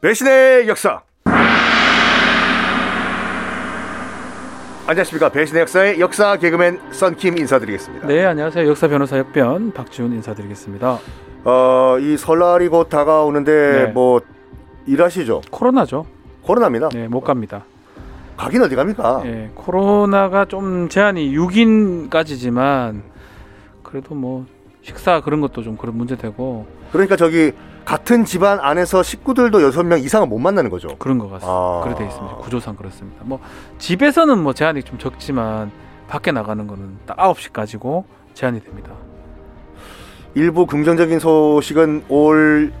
배신의 역사. 안녕하십니까 배신의 역사의 역사 개그맨 썬킴 인사드리겠습니다. 네, 안녕하세요. 역사 변호사 역변 박지훈 인사드리겠습니다. 어, 이 설날이 곧 다가오는데 네. 뭐 일하시죠? 코로나죠. 코로나입니다. 네, 못 갑니다. 가긴 어디 갑니까? 예, 코로나가 좀 제한이 6인까지지만 그래도 뭐 식사 그런 것도 좀 그런 문제되고 그러니까 저기 같은 집안 안에서 식구들도 여섯 명 이상은 못 만나는 거죠. 그런 것 같습니다. 아. 그래 돼 있습니다. 구조상 그렇습니다. 뭐 집에서는 뭐 제한이 좀 적지만 밖에 나가는 거는 딱 9시까지고 제한이 됩니다. 일부 긍정적인 소식은 올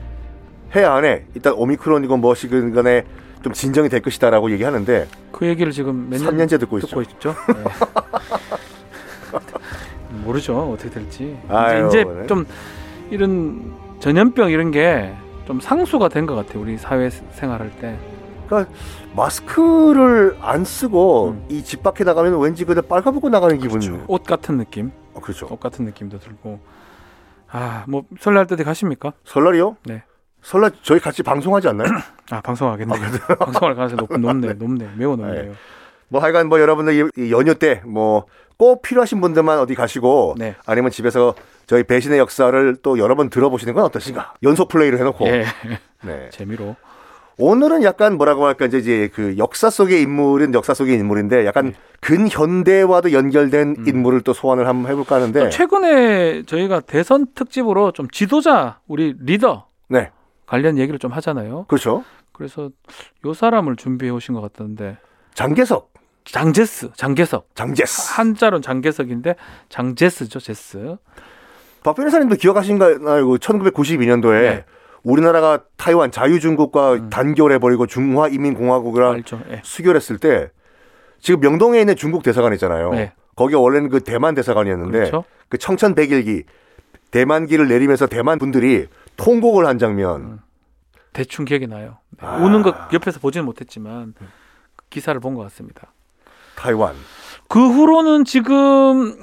해 안에 일단 오미크론이고 뭐시건 간에 좀 진정이 될 것이다라고 얘기하는데 그 얘기를 지금 몇년 3년째 듣고 있죠. 듣고 있죠. 네. 모르죠 어떻게 될지. 아유, 이제, 네. 이제 좀 이런 전염병 이런 게 좀 상수가 된 것 같아요. 우리 사회 생활할 때. 마스크를 안 쓰고 음. 이집 밖에 나가면 왠지 그냥 빨가벗고 나가는 기분. 그렇죠. 옷 같은 느낌, 어, 그렇죠. 옷 같은 느낌도 들고. 아, 뭐 설날 때 가십니까? 설날이요? 네. 설날 저희 같이 방송하지 않나요? 아, 방송하겠네요. 방송할 가능성이 높, 높네, 높네, 매우 높네요. 뭐 하여간 뭐 여러분들 이- 이 연휴 때 뭐 꼭 필요하신 분들만 어디 가시고 네. 아니면 집에서 저희 배신의 역사를 또 여러 번 들어보시는 건 어떠신가? 연속 플레이를 해놓고. 예, 네. 재미로. 오늘은 약간 뭐라고 할까 이제- 그 역사 속의 인물은 역사 속의 인물인데 약간 네. 근현대와도 연결된 음. 인물을 또 소환을 한번 해볼까 하는데 또 최근에 저희가 대선 특집으로 좀 지도자, 우리 리더 네 관련 얘기를 좀 하잖아요. 그렇죠 그래서 요 사람을 준비해 오신 것 같던데 장계석 장제스, 장계석. 장제스 한자로는 장계석인데 장제스죠, 제스. 박 변호사님도 기억하신가요? 1992년도에 네. 우리나라가 타이완 자유중국과 음. 단결해버리고 중화인민공화국이랑 알죠. 예. 수결했을 때 지금 명동에 있는 중국 대사관 있잖아요. 네. 거기 원래는 그 대만 대사관이었는데 그렇죠. 그 청천백일기 대만기를 내리면서 대만 분들이 통곡을 한 장면. 음. 대충 기억이 나요. 네. 아. 우는 것 옆에서 보지는 못했지만 그 기사를 본 것 같습니다. 타이완. 그 후로는 지금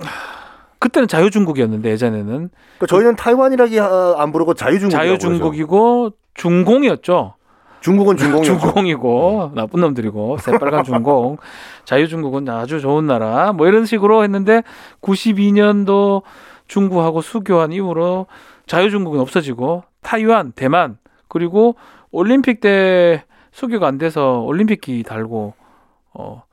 그때는 자유중국이었는데 예전에는 그러니까 저희는 타이완이라기 아, 안 부르고 자유중국. 자유중국이고 중공이었죠. 중국은 중공이었죠. 중공이고 나쁜 놈들이고 새빨간 중공. 자유중국은 아주 좋은 나라. 뭐 이런 식으로 했는데 92년도 중국하고 수교한 이후로 자유중국은 없어지고 타이완, 대만 그리고 올림픽 때 수교가 안 돼서 올림픽기 달고 어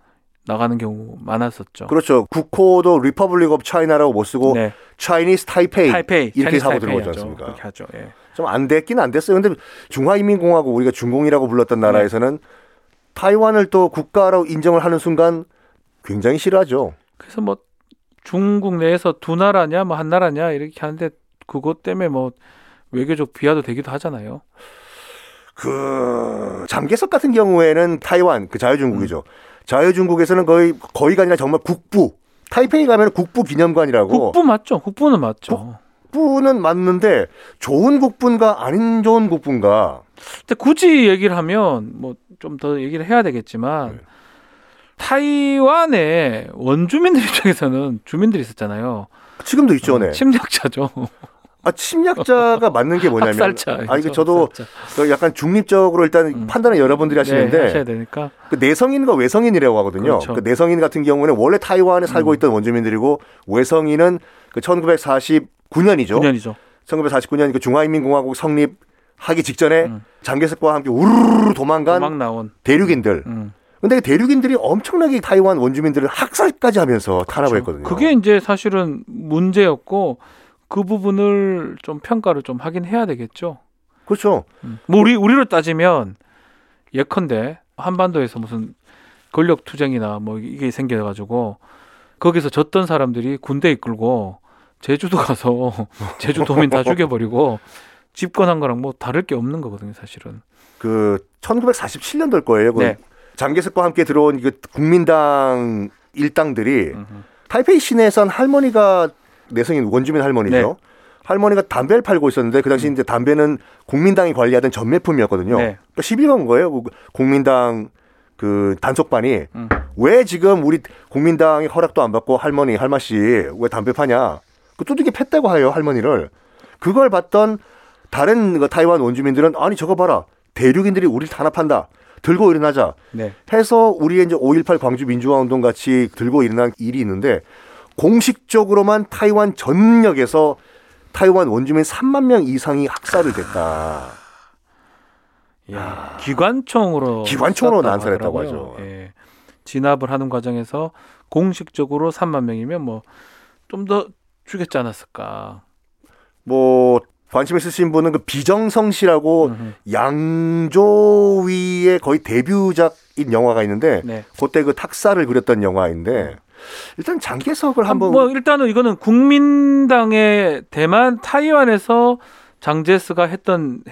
나가는 경우 많았었죠. 그렇죠. 국호도 Republic of China라고 못 쓰고 네. Chinese Taipei, Taipei 이렇게 쓰고 들어오지 하죠. 않습니까? 그렇게 하죠. 예. 좀안 됐긴 안 됐어요. 근데 중화인민공화국 우리가 중공이라고 불렀던 네. 나라에서는 타이완을 또 국가로 인정을 하는 순간 굉장히 싫어하죠. 그래서 뭐 중국 내에서 두 나라냐 뭐 한 나라냐 이렇게 하는데 그것 때문에 뭐 외교적 비하도 되기도 하잖아요. 그 장계석 같은 경우에는 타이완 그 자유중국이죠. 음. 자유중국에서는 거의 거의가 아니라 정말 국부. 타이페이 가면 국부 기념관이라고. 국부 맞죠? 국부는 맞죠. 국부는 맞는데 좋은 국부인가 아닌 좋은 국부인가. 근데 굳이 얘기를 하면 뭐 좀 더 얘기를 해야 되겠지만 네. 타이완의 원주민들 입장에서는 주민들이 있었잖아요. 지금도 있죠, 네. 침략자죠. 아 침략자가 맞는 게 뭐냐면 학살자. 아 이거 저도 그 약간 중립적으로 일단 음. 판단을 여러분들이 하시는데 네, 하셔야 되니까. 그 내성인과 외성인이라고 하거든요. 그렇죠. 그 내성인 같은 경우는 원래 타이완에 살고 음. 있던 원주민들이고 외성인은 그 1949년이죠. 9년이죠. 1949년 그 중화인민공화국 성립 하기 직전에 음. 장개석과 함께 우르르 도망간 도망. 대륙인들. 음. 근데 그 대륙인들이 엄청나게 타이완 원주민들을 학살까지 하면서 탄압을 했거든요. 그게 이제 사실은 문제였고 그 부분을 좀 평가를 좀 하긴 해야 되겠죠. 그렇죠. 뭐 우리 우리로 따지면 예컨대 한반도에서 무슨 권력 투쟁이나 뭐 이게 생겨가지고 거기서 졌던 사람들이 군대 이끌고 제주도 가서 제주도민 다 죽여버리고 집권한 거랑 뭐 다를 게 없는 거거든요, 사실은. 그 1947년도일 거예요. 그 네. 장개석과 함께 들어온 그 국민당 일당들이 음흠. 타이페이 시내에선 할머니가 내성인 원주민 할머니죠. 네. 할머니가 담배를 팔고 있었는데 그 당시 이제 담배는 국민당이 관리하던 전매품이었거든요. 네. 그러니까 시비가 온 거예요. 그 국민당 그 단속반이 음. 왜 지금 우리 국민당이 허락도 안 받고 할머니 할마씨 왜 담배 파냐? 그 두둑이 팼다고 해요 할머니를. 그걸 봤던 다른 그 타이완 원주민들은 아니 저거 봐라 대륙인들이 우리를 탄압한다. 들고 일어나자. 네. 해서 우리의 이제 5.18 광주 민주화 운동 같이 들고 일어난 일이 있는데 공식적으로만 타이완 전역에서 타이완 원주민 3만 명 이상이 학살을 됐다. 야, 기관총으로 기관총으로 난살했다고. 하죠. 예. 진압을 하는 과정에서 공식적으로 3만 명이면 뭐 좀 더 죽였지 않았을까. 뭐 관심 있으신 분은 그 비정성시라고 음흠. 양조위의 거의 데뷔작인 영화가 있는데 네. 그때 그 탁사를 그렸던 영화인데 일단 장계석을 아, 한번 뭐 일단은 이거는 국민당의 대만 타이완에서 장제스가 했던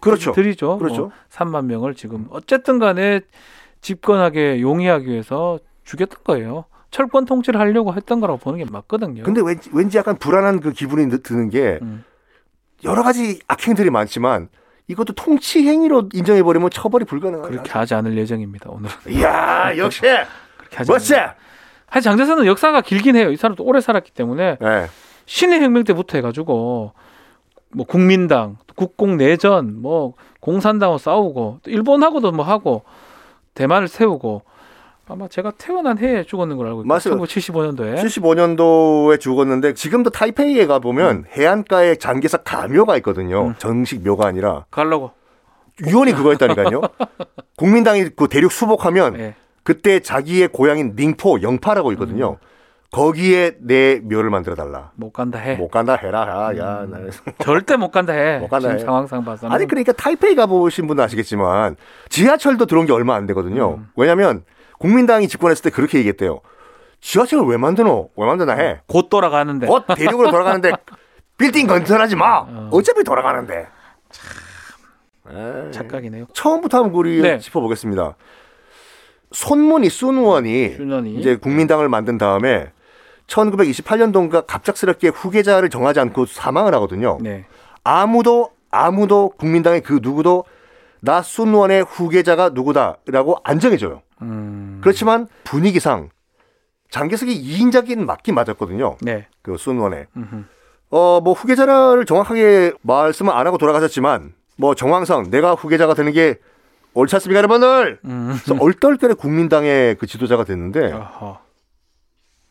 그렇죠. 행위들이죠. 그렇죠. 뭐 3만 명을 지금 어쨌든 간에 집권하게 용이하기 위해서 죽였던 거예요. 철권 통치를 하려고 했던 거라고 보는 게 맞거든요. 근데 왠지, 왠지 약간 불안한 그 기분이 드- 드는 게 음. 여러 가지 악행들이 많지만 이것도 통치 행위로 인정해 버리면 처벌이 불가능하다. 그렇게 하지 않을 예정입니다. 오늘은 이야 역시 멋지. 하여튼 장제스는 역사가 길긴 해요. 이 사람도 오래 살았기 때문에 네. 신의 혁명 때부터 해가지고 뭐 국민당, 국공 내전, 뭐 공산당하고 싸우고 또 일본하고도 뭐 하고 대만을 세우고 아마 제가 태어난 해에 죽었는 걸 알고 있고 맞아요. 1975년도에 75년도에 죽었는데 지금도 타이페이에 가 보면 해안가에 장계석 가묘가 있거든요. 음. 정식 묘가 아니라 가려고 유언이 그거였다니까요. 국민당이 그 대륙 수복하면 예. 그때 자기의 고향인 닝포 영파라고 있거든요. 거기에 내 묘를 만들어 달라. 못 간다 해. 못 간다 해라. 야, 야. 음. 나 절대 못 간다 해. 못 간다 지금 해. 상황상 봐서는. 아니 그러니까 타이페이 가보신 분은 아시겠지만 지하철도 들어온 게 얼마 안 되거든요. 음. 왜냐하면 국민당이 집권했을 때 그렇게 얘기했대요. 지하철을 왜 만드노? 왜 만드나 해? 곧 돌아가는데. 곧 대륙으로 돌아가는데 빌딩 건설하지 마. 어. 어차피 돌아가는데. 에이. 착각이네요. 처음부터 한번 우리 네. 짚어보겠습니다. 손문희 순원이 준원이. 이제 국민당을 만든 다음에 1928년도인가 갑작스럽게 후계자를 정하지 않고 사망을 하거든요. 네. 아무도 아무도 국민당의 그 누구도 나 순원의 후계자가 누구다라고 안 정해줘요. 음. 그렇지만 분위기상 장개석이 2인자긴 맞긴 맞았거든요. 네. 그 순원에. 음흠. 어, 뭐 후계자를 정확하게 말씀은 안 하고 돌아가셨지만 뭐 정황상 내가 후계자가 되는 게 옳지 않습니까, 여러분들? 음. 그래서 얼떨결에 국민당의 그 지도자가 됐는데.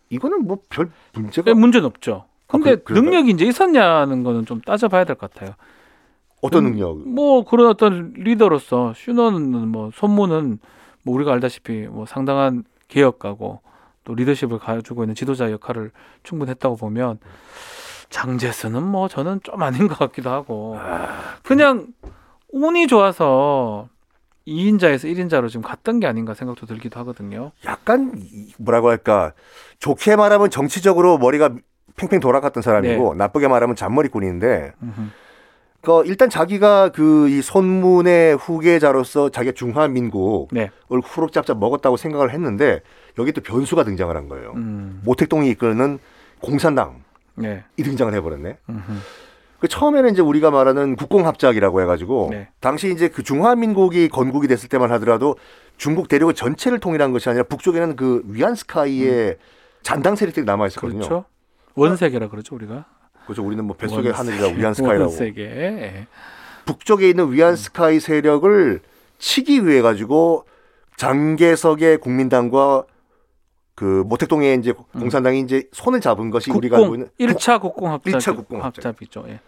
이거는 뭐 별 문제가 네, 문제는 없죠. 근데 그- 그런가요? 능력이 이제 있었냐는 거는 좀 따져봐야 될 것 같아요. 어떤 음, 능력? 뭐 그런 어떤 리더로서 슈너는 뭐 손모는 뭐 우리가 알다시피 뭐 상당한 개혁가고 또 리더십을 가지고 있는 지도자 역할을 충분히 했다고 보면 장제스는 뭐 저는 좀 아닌 것 같기도 하고 그냥 운이 좋아서 2인자에서 1인자로 지금 갔던 게 아닌가 생각도 들기도 하거든요. 약간 이- 뭐라고 할까 좋게 말하면 정치적으로 머리가 팽팽 돌아갔던 사람이고 네. 나쁘게 말하면 잔머리꾼인데 음흠. 그 일단 자기가 그 이 손문의 후계자로서 자기가 중화민국을 네. 후룩짭짭 먹었다고 생각을 했는데 여기 또 변수가 등장을 한 거예요. 음. 모택동이 이끄는 공산당 이 네. 등장을 해버렸네. 음흠. 그 처음에는 이제 우리가 말하는 국공합작이라고 해가지고 네. 당시 이제 그 중화민국이 건국이 됐을 때만 하더라도 중국 대륙을 전체를 통일한 것이 아니라 북쪽에는 그 위안스카이의 잔당 세력들이 남아 있었거든요. 음. 그렇죠. 원세계라 그러죠 우리가. 그래서 우리는 뭐 뱃속의 하늘이라 위안스카이라고. 원세계. 예. 북쪽에 있는 위안스카이 세력을 치기 위해 가지고 장개석의 국민당과 그 모택동의 이제 공산당이 이제 손을 잡은 것이 우리가 알고 있는 국공 1차 국공 합작 일차 국공 합작. 합작이죠. 예.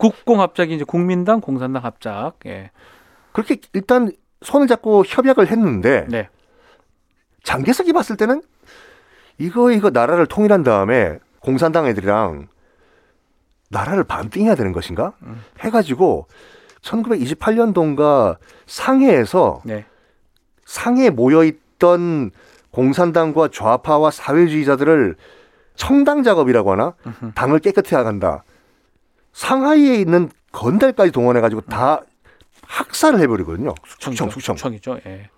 국공 합작이 이제 국민당 공산당 합작. 예. 그렇게 일단 손을 잡고 협약을 했는데 네. 장개석이 봤을 때는 이거 이거 나라를 통일한 다음에 공산당 애들이랑 나라를 반띵해야 되는 것인가? 음. 해가지고 1928년도인가 상해에서 네. 상해에 모여있던 공산당과 좌파와 사회주의자들을 청당 작업이라고 하나? 음흠. 당을 깨끗이 해간다. 상하이에 있는 건달까지 동원해가지고 다 학살을 해버리거든요. 숙청, 숙청. 숙청이죠. 예.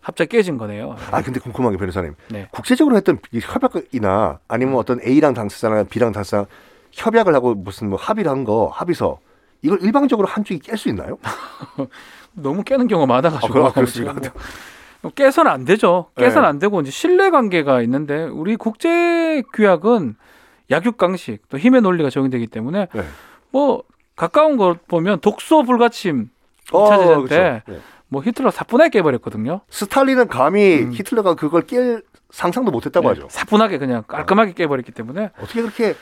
합작 깨진 거네요. 예. 아 근데 궁금한 게 변호사님 네. 국제적으로 했던 이 협약이나 아니면 어떤 A랑 당사자나 B랑 당사자 협약을 하고 무슨 뭐 합의를 한 거 합의서 이걸 일방적으로 한쪽이 깰 수 있나요? 너무 깨는 경우가 많아가지고. 아, 뭐 깨서는 안 되죠. 깨서는 네. 안 되고 이제 신뢰 관계가 있는데 우리 국제 규약은 약육강식 또 힘의 논리가 적용되기 때문에 네. 뭐 가까운 것 보면 독소 불가침 2차 대전 어, 때 그렇죠. 네. 뭐 히틀러 사뿐하게 깨버렸거든요. 스탈린은 감히 음. 히틀러가 그걸 깰 상상도 못했다고 네, 하죠. 사뿐하게 그냥 깔끔하게 깨버렸기 때문에 어떻게 그렇게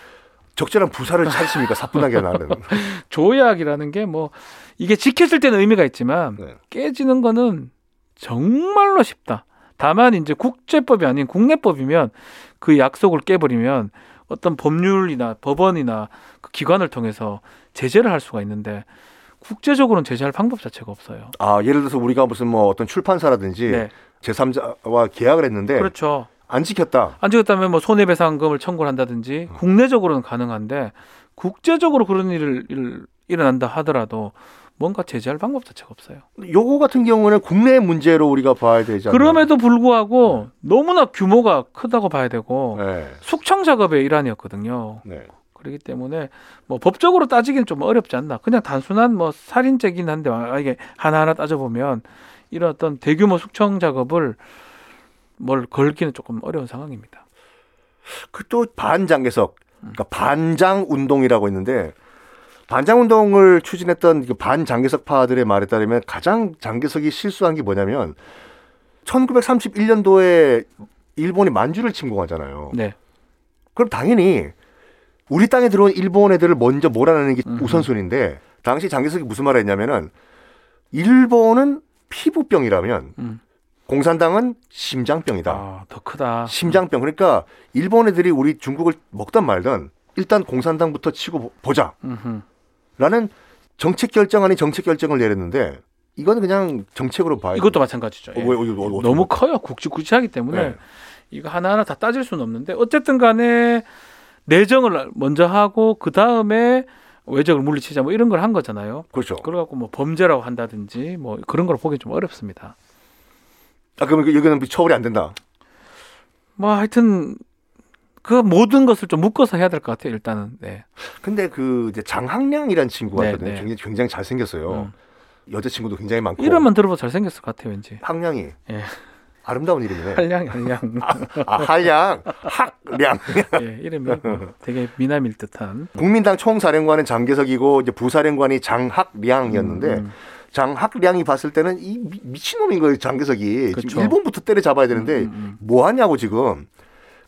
적절한 부사를 찾습니까? 사뿐하게 나는. 조약이라는 게 뭐 이게 지켰을 때는 의미가 있지만 네. 깨지는 거는 정말로 쉽다. 다만 이제 국제법이 아닌 국내법이면 그 약속을 깨버리면 어떤 법률이나 법원이나 그 기관을 통해서 제재를 할 수가 있는데 국제적으로는 제재할 방법 자체가 없어요. 아 예를 들어서 우리가 무슨 뭐 어떤 출판사라든지 네, 제3자와 계약을 했는데 그렇죠. 안 지켰다. 안 지켰다면 뭐 손해배상금을 청구를 한다든지 음. 국내적으로는 가능한데 국제적으로 그런 일을, 일, 일어난다 하더라도 뭔가 제재할 방법 자체가 없어요. 요거 같은 경우는 국내 문제로 우리가 봐야 되지 않나요? 그럼에도 불구하고 너무나 규모가 크다고 봐야 되고 네. 숙청 작업의 일환이었거든요. 네. 그렇기 때문에 뭐 법적으로 따지기는 좀 어렵지 않나. 그냥 단순한 뭐 살인죄긴 한데 이게 하나하나 따져보면 이런 어떤 대규모 숙청 작업을 뭘 걸기는 조금 어려운 상황입니다. 그 또 반장개석, 그러니까 반장 운동이라고 있는데 반장 운동을 추진했던 그 반장개석파들의 말에 따르면 가장 장개석이 실수한 게 뭐냐면 1931년도에 일본이 만주를 침공하잖아요. 네. 그럼 당연히 우리 땅에 들어온 일본 애들을 먼저 몰아내는 게 음흠. 우선순위인데 당시 장개석이 무슨 말을 했냐면은 일본은 피부병이라면 음. 공산당은 심장병이다. 아, 더 크다. 심장병. 그러니까 일본 애들이 우리 중국을 먹든 말든 일단 공산당부터 치고 보- 보자. 음흠. 라는 정책 결정 아닌 정책 결정을 내렸는데 이건 그냥 정책으로 봐야 이것도 마찬가지죠. 예. 어, 뭐, 이거 어떻게 너무 봐? 커요. 굵직굵직하기 때문에 네. 이거 하나하나 다 따질 수는 없는데 어쨌든 간에 내정을 먼저 하고 그 다음에 외적을 물리치자 뭐 이런 걸 한 거잖아요. 그렇죠. 그래갖고 뭐 범죄라고 한다든지 뭐 그런 걸 보기 좀 어렵습니다. 아 그러면 그- 여기는 처벌이 안 된다. 뭐 하여튼 그 모든 것을 좀 묶어서 해야 될 것 같아요. 일단은 네. 근데 그 이제 장학량이라는 친구가 네, 있거든요. 네. 굉장히, 굉장히 잘생겼어요. 음. 여자친구도 굉장히 많고. 이름만 들어도 잘생겼을 것 같아요. 왠지 학량이. 예. 아름다운 이름이네. 한량 한량 아, 한량, 학량. 예, 이름이 뭐 되게 미남일 듯한 국민당 총사령관은 장개석이고 이제 부사령관이 장학량이었는데 음, 장학량이 봤을 때는 이 미- 미친놈인 거예요. 지금 일본부터 때려 잡아야 되는데 음, 음, 뭐 하냐고 지금.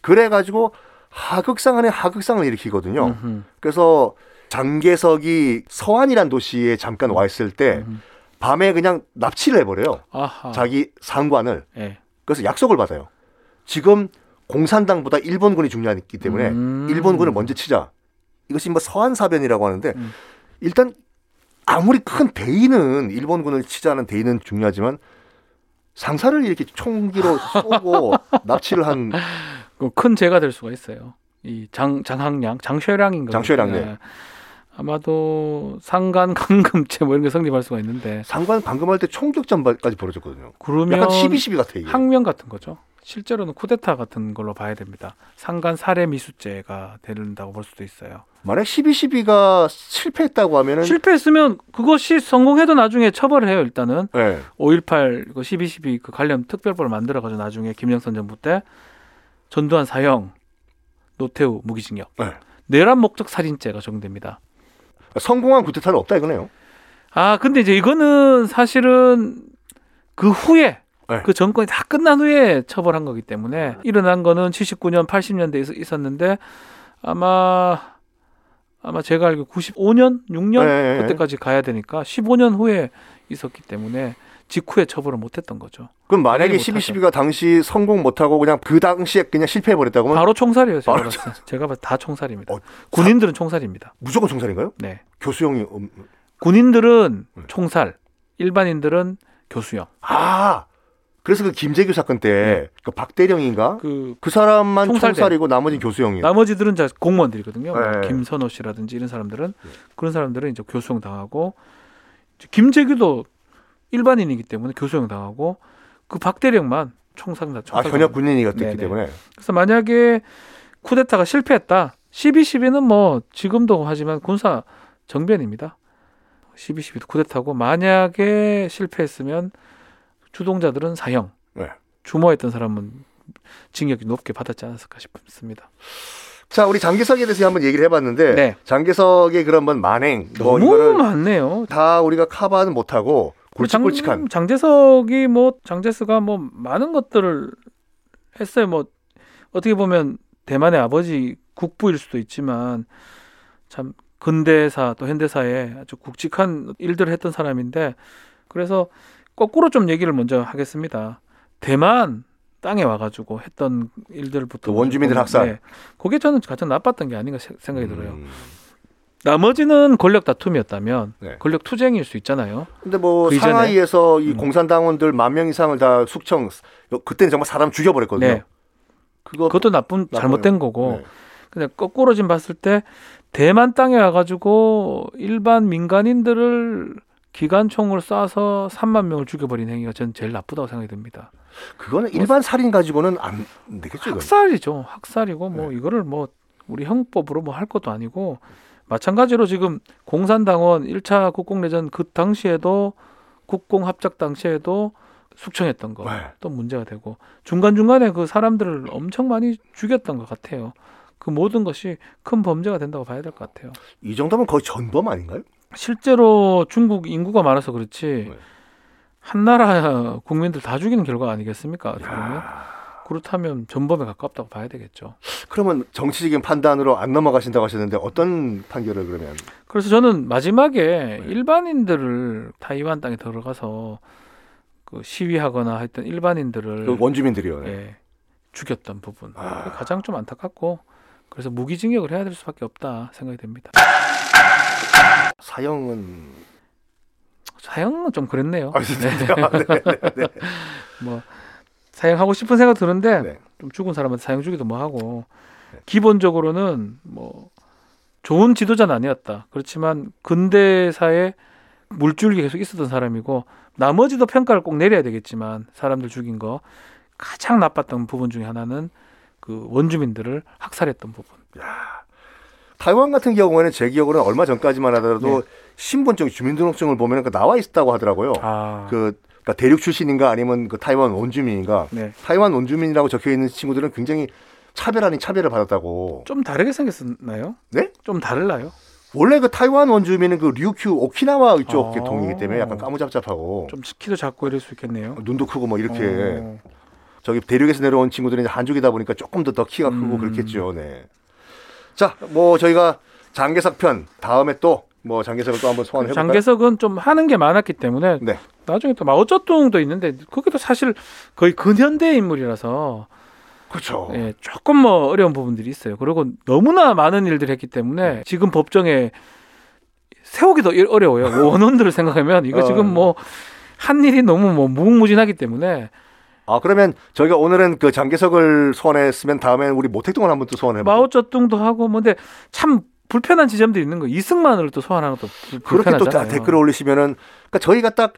그래가지고 하극상 안에 하극상을 일으키거든요. 음, 음, 그래서 장개석이 서안이란 도시에 잠깐 와 있을 때 음. 밤에 그냥 납치를 해버려요. 아하 자기 상관을. 예. 그래서 약속을 받아요. 지금 공산당보다 일본군이 중요하기 때문에 음. 일본군을 먼저 치자. 이것이 뭐 서한사변이라고 하는데 음. 일단 아무리 큰 대의는 일본군을 치자는 대의는 중요하지만 상사를 이렇게 총기로 쏘고 납치를 한그 큰 죄가 될 수가 있어요. 이 장 장학량, 장쉐량인가? 장쉐량, 네. 예. 아마도 상간 강금죄 뭐 이런 게 성립할 수가 있는데 상관 방금할 때 총격전까지 벌어졌거든요. 그러면 약간 12-12 같아 이게. 항명 같은 거죠. 실제로는 쿠데타 같은 걸로 봐야 됩니다. 상간 살해 미수죄가 된다고 볼 수도 있어요. 만약 12-12가 실패했다고 하면은 실패했으면 그것이 성공해도 나중에 처벌을 해요. 일단은 네. 5.18 그 12.12 그 관련 특별법을 만들어 가지고 나중에 김영선 정부 때 전두환 사형, 노태우 무기징역, 네. 내란 목적 살인죄가 적용됩니다. 성공한 구태타는 없다 이거네요. 아 근데 이제 이거는 사실은 그 후에 네. 그 정권이 다 끝난 후에 처벌한 거기 때문에 일어난 거는 79년, 80년대에 있었는데 아마 아마 제가 알기로 95년, 6년 네. 그때까지 가야 되니까 15년 후에 있었기 때문에 직후에 처벌을 못했던 거죠. 그럼 만약에 못하죠. 12-12가 당시 성공 못하고 그냥 그 당시에 그냥 실패해버렸다고 바로 총살이에요. 제가 바로 봤을 때. 제가 봤을 때 다 총살입니다. 어, 군인들은 총살입니다. 무조건 총살인가요? 네. 교수형이 음, 군인들은 네. 총살, 일반인들은 교수형. 아 그래서 그 김재규 사건 때 그 박대령인가 그, 그 사람만 총살대. 총살이고 나머지 교수형이에요. 나머지들은 자 공무원들이거든요. 뭐 네. 김선호 씨라든지 이런 사람들은 네. 그런 사람들은 이제 교수형 당하고 김재규도 일반인이기 때문에 교수형 당하고 그 박대령만 총상 다 아. 현역 군인이었기 네네. 때문에 그래서 만약에 쿠데타가 실패했다. 12.12는 뭐 지금도 하지만 군사 정변입니다. 12.12도 쿠데타고 만약에 실패했으면 주동자들은 사형, 네. 주모했던 사람은 징역이 높게 받았지 않았을까 싶습니다. 자, 우리 장기석에 대해서 한번 얘기를 해봤는데 네. 장기석의 그런 뭐 만행, 뭐 너무 많네요. 다 우리가 커버는 못하고 굵직굵직한. 장, 장재석이 뭐 장재수가 뭐 많은 것들을 했어요. 뭐 어떻게 보면 대만의 아버지 국부일 수도 있지만 참 근대사 또 현대사에 아주 굵직한 일들을 했던 사람인데 그래서 거꾸로 좀 얘기를 먼저 하겠습니다. 대만 땅에 와가지고 했던 일들부터 그 원주민들 좀, 학살. 그게 저는 가장 나빴던 게 아닌가 세- 생각이 들어요. 음. 나머지는 권력 다툼이었다면 네. 권력 투쟁일 수 있잖아요. 근데 뭐 그? 상하이에서 이 음. 공산당원들 만 명 이상을 다 숙청 그때는 정말 사람 죽여버렸거든요. 네. 그거 그것도 나쁜 나빠요. 잘못된 거고 네. 근데 거꾸로 좀 봤을 때 대만 땅에 와가지고 일반 민간인들을 기관총을 쏴서 3만 명을 죽여버린 행위가 전 제일 나쁘다고 생각이 듭니다. 그거는 일반 살인 가지고는 안 되겠죠. 학살이죠. 학살이고 뭐 네. 이거를 뭐 우리 형법으로 뭐 할 것도 아니고 마찬가지로 지금 공산당원 1차 국공내전 그 당시에도 국공 합작 당시에도 숙청했던 거 네. 또 문제가 되고 중간 중간에 그 사람들을 엄청 많이 죽였던 것 같아요. 그 모든 것이 큰 범죄가 된다고 봐야 될 것 같아요. 이 정도면 거의 전범 아닌가요? 실제로 중국 인구가 많아서 그렇지 네. 한 나라 국민들 다 죽이는 결과 아니겠습니까? 야, 그렇다면 전범에 가깝다고 봐야 되겠죠. 그러면 정치적인 판단으로 안 넘어가신다고 하셨는데 어떤 판결을 그러면? 그래서 저는 마지막에 네. 일반인들을 타이완 땅에 들어가서 그 시위하거나 했던 일반인들을 그 원주민들이요. 네. 예, 죽였던 부분 아. 가장 좀 안타깝고 그래서 무기징역을 해야 될 수밖에 없다 생각이 됩니다. 사형은 사형은 좀 그랬네요. 아, 진짜. 네, 네, 네. 뭐 사형하고 싶은 생각 드는데 네. 좀 죽은 사람한테 사형 주기도 뭐 하고 네. 기본적으로는 뭐 좋은 지도자는 아니었다. 그렇지만 근대사에 물줄기 계속 있었던 사람이고 나머지도 평가를 꼭 내려야 되겠지만 사람들 죽인 거 가장 나빴던 부분 중에 하나는 그 원주민들을 학살했던 부분. 타이완 같은 경우에는 제 기억으로는 얼마 전까지만 하더라도 네. 신분증, 주민등록증을 보면 그 나와 있다고 하더라고요. 아, 그 그러니까 대륙 출신인가 아니면 그 타이완 원주민인가. 네. 타이완 원주민이라고 적혀 있는 친구들은 굉장히 차별 아닌 차별을 받았다고. 좀 다르게 생겼나요? 네? 좀 다를나요? 원래 그 타이완 원주민은 그 류큐 오키나와 이쪽 아. 계통이기 때문에 약간 까무잡잡하고 좀 키도 작고 이럴 수 있겠네요. 눈도 크고 뭐 이렇게 어, 저기 대륙에서 내려온 친구들은 이제 한족이다 보니까 조금 더 더 키가 크고 음. 그렇겠죠. 네. 자, 뭐 저희가 장개석 편 다음에 또 뭐 장개석을 또 한번 소환해 볼까요? 장개석은 좀 하는 게 많았기 때문에 네. 나중에 또 마오쩌둥도 있는데 그게도 사실 거의 근현대 인물이라서 그렇죠. 예, 조금 뭐 어려운 부분들이 있어요. 그리고 너무나 많은 일들을 했기 때문에 네. 지금 법정에 세우기도 일- 어려워요. 원원들을 생각하면 이거 어. 지금 뭐 한 일이 너무 뭐 무궁무진하기 때문에 아 그러면 저희가 오늘은 그 장개석을 소환했으면 다음에는 우리 모택동을 한번 또 소환해? 마오쩌둥도 하고 뭔데 참 불편한 지점도 있는 거. 이승만을 또 소환하는 것도 불- 그렇게 또 불편하잖아요. 댓글을 올리시면은 그러니까 저희가 딱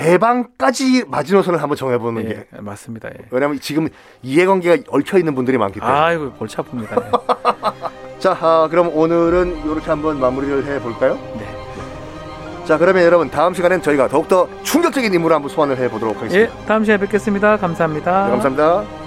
해방까지 마지노선을 한번 정해보는 게 예, 맞습니다. 예. 왜냐하면 지금 이해관계가 얽혀 있는 분들이 많기 때문에. 아이고 골치 아픕니다. 예. 자, 아, 그럼 오늘은 이렇게 한번 마무리를 해 볼까요? 네. 자, 그러면 여러분 다음 시간엔 저희가 더욱더 충격적인 인물을 한번 소환을 해 보도록 하겠습니다. 예, 다음 시간에 뵙겠습니다. 감사합니다. 네, 감사합니다.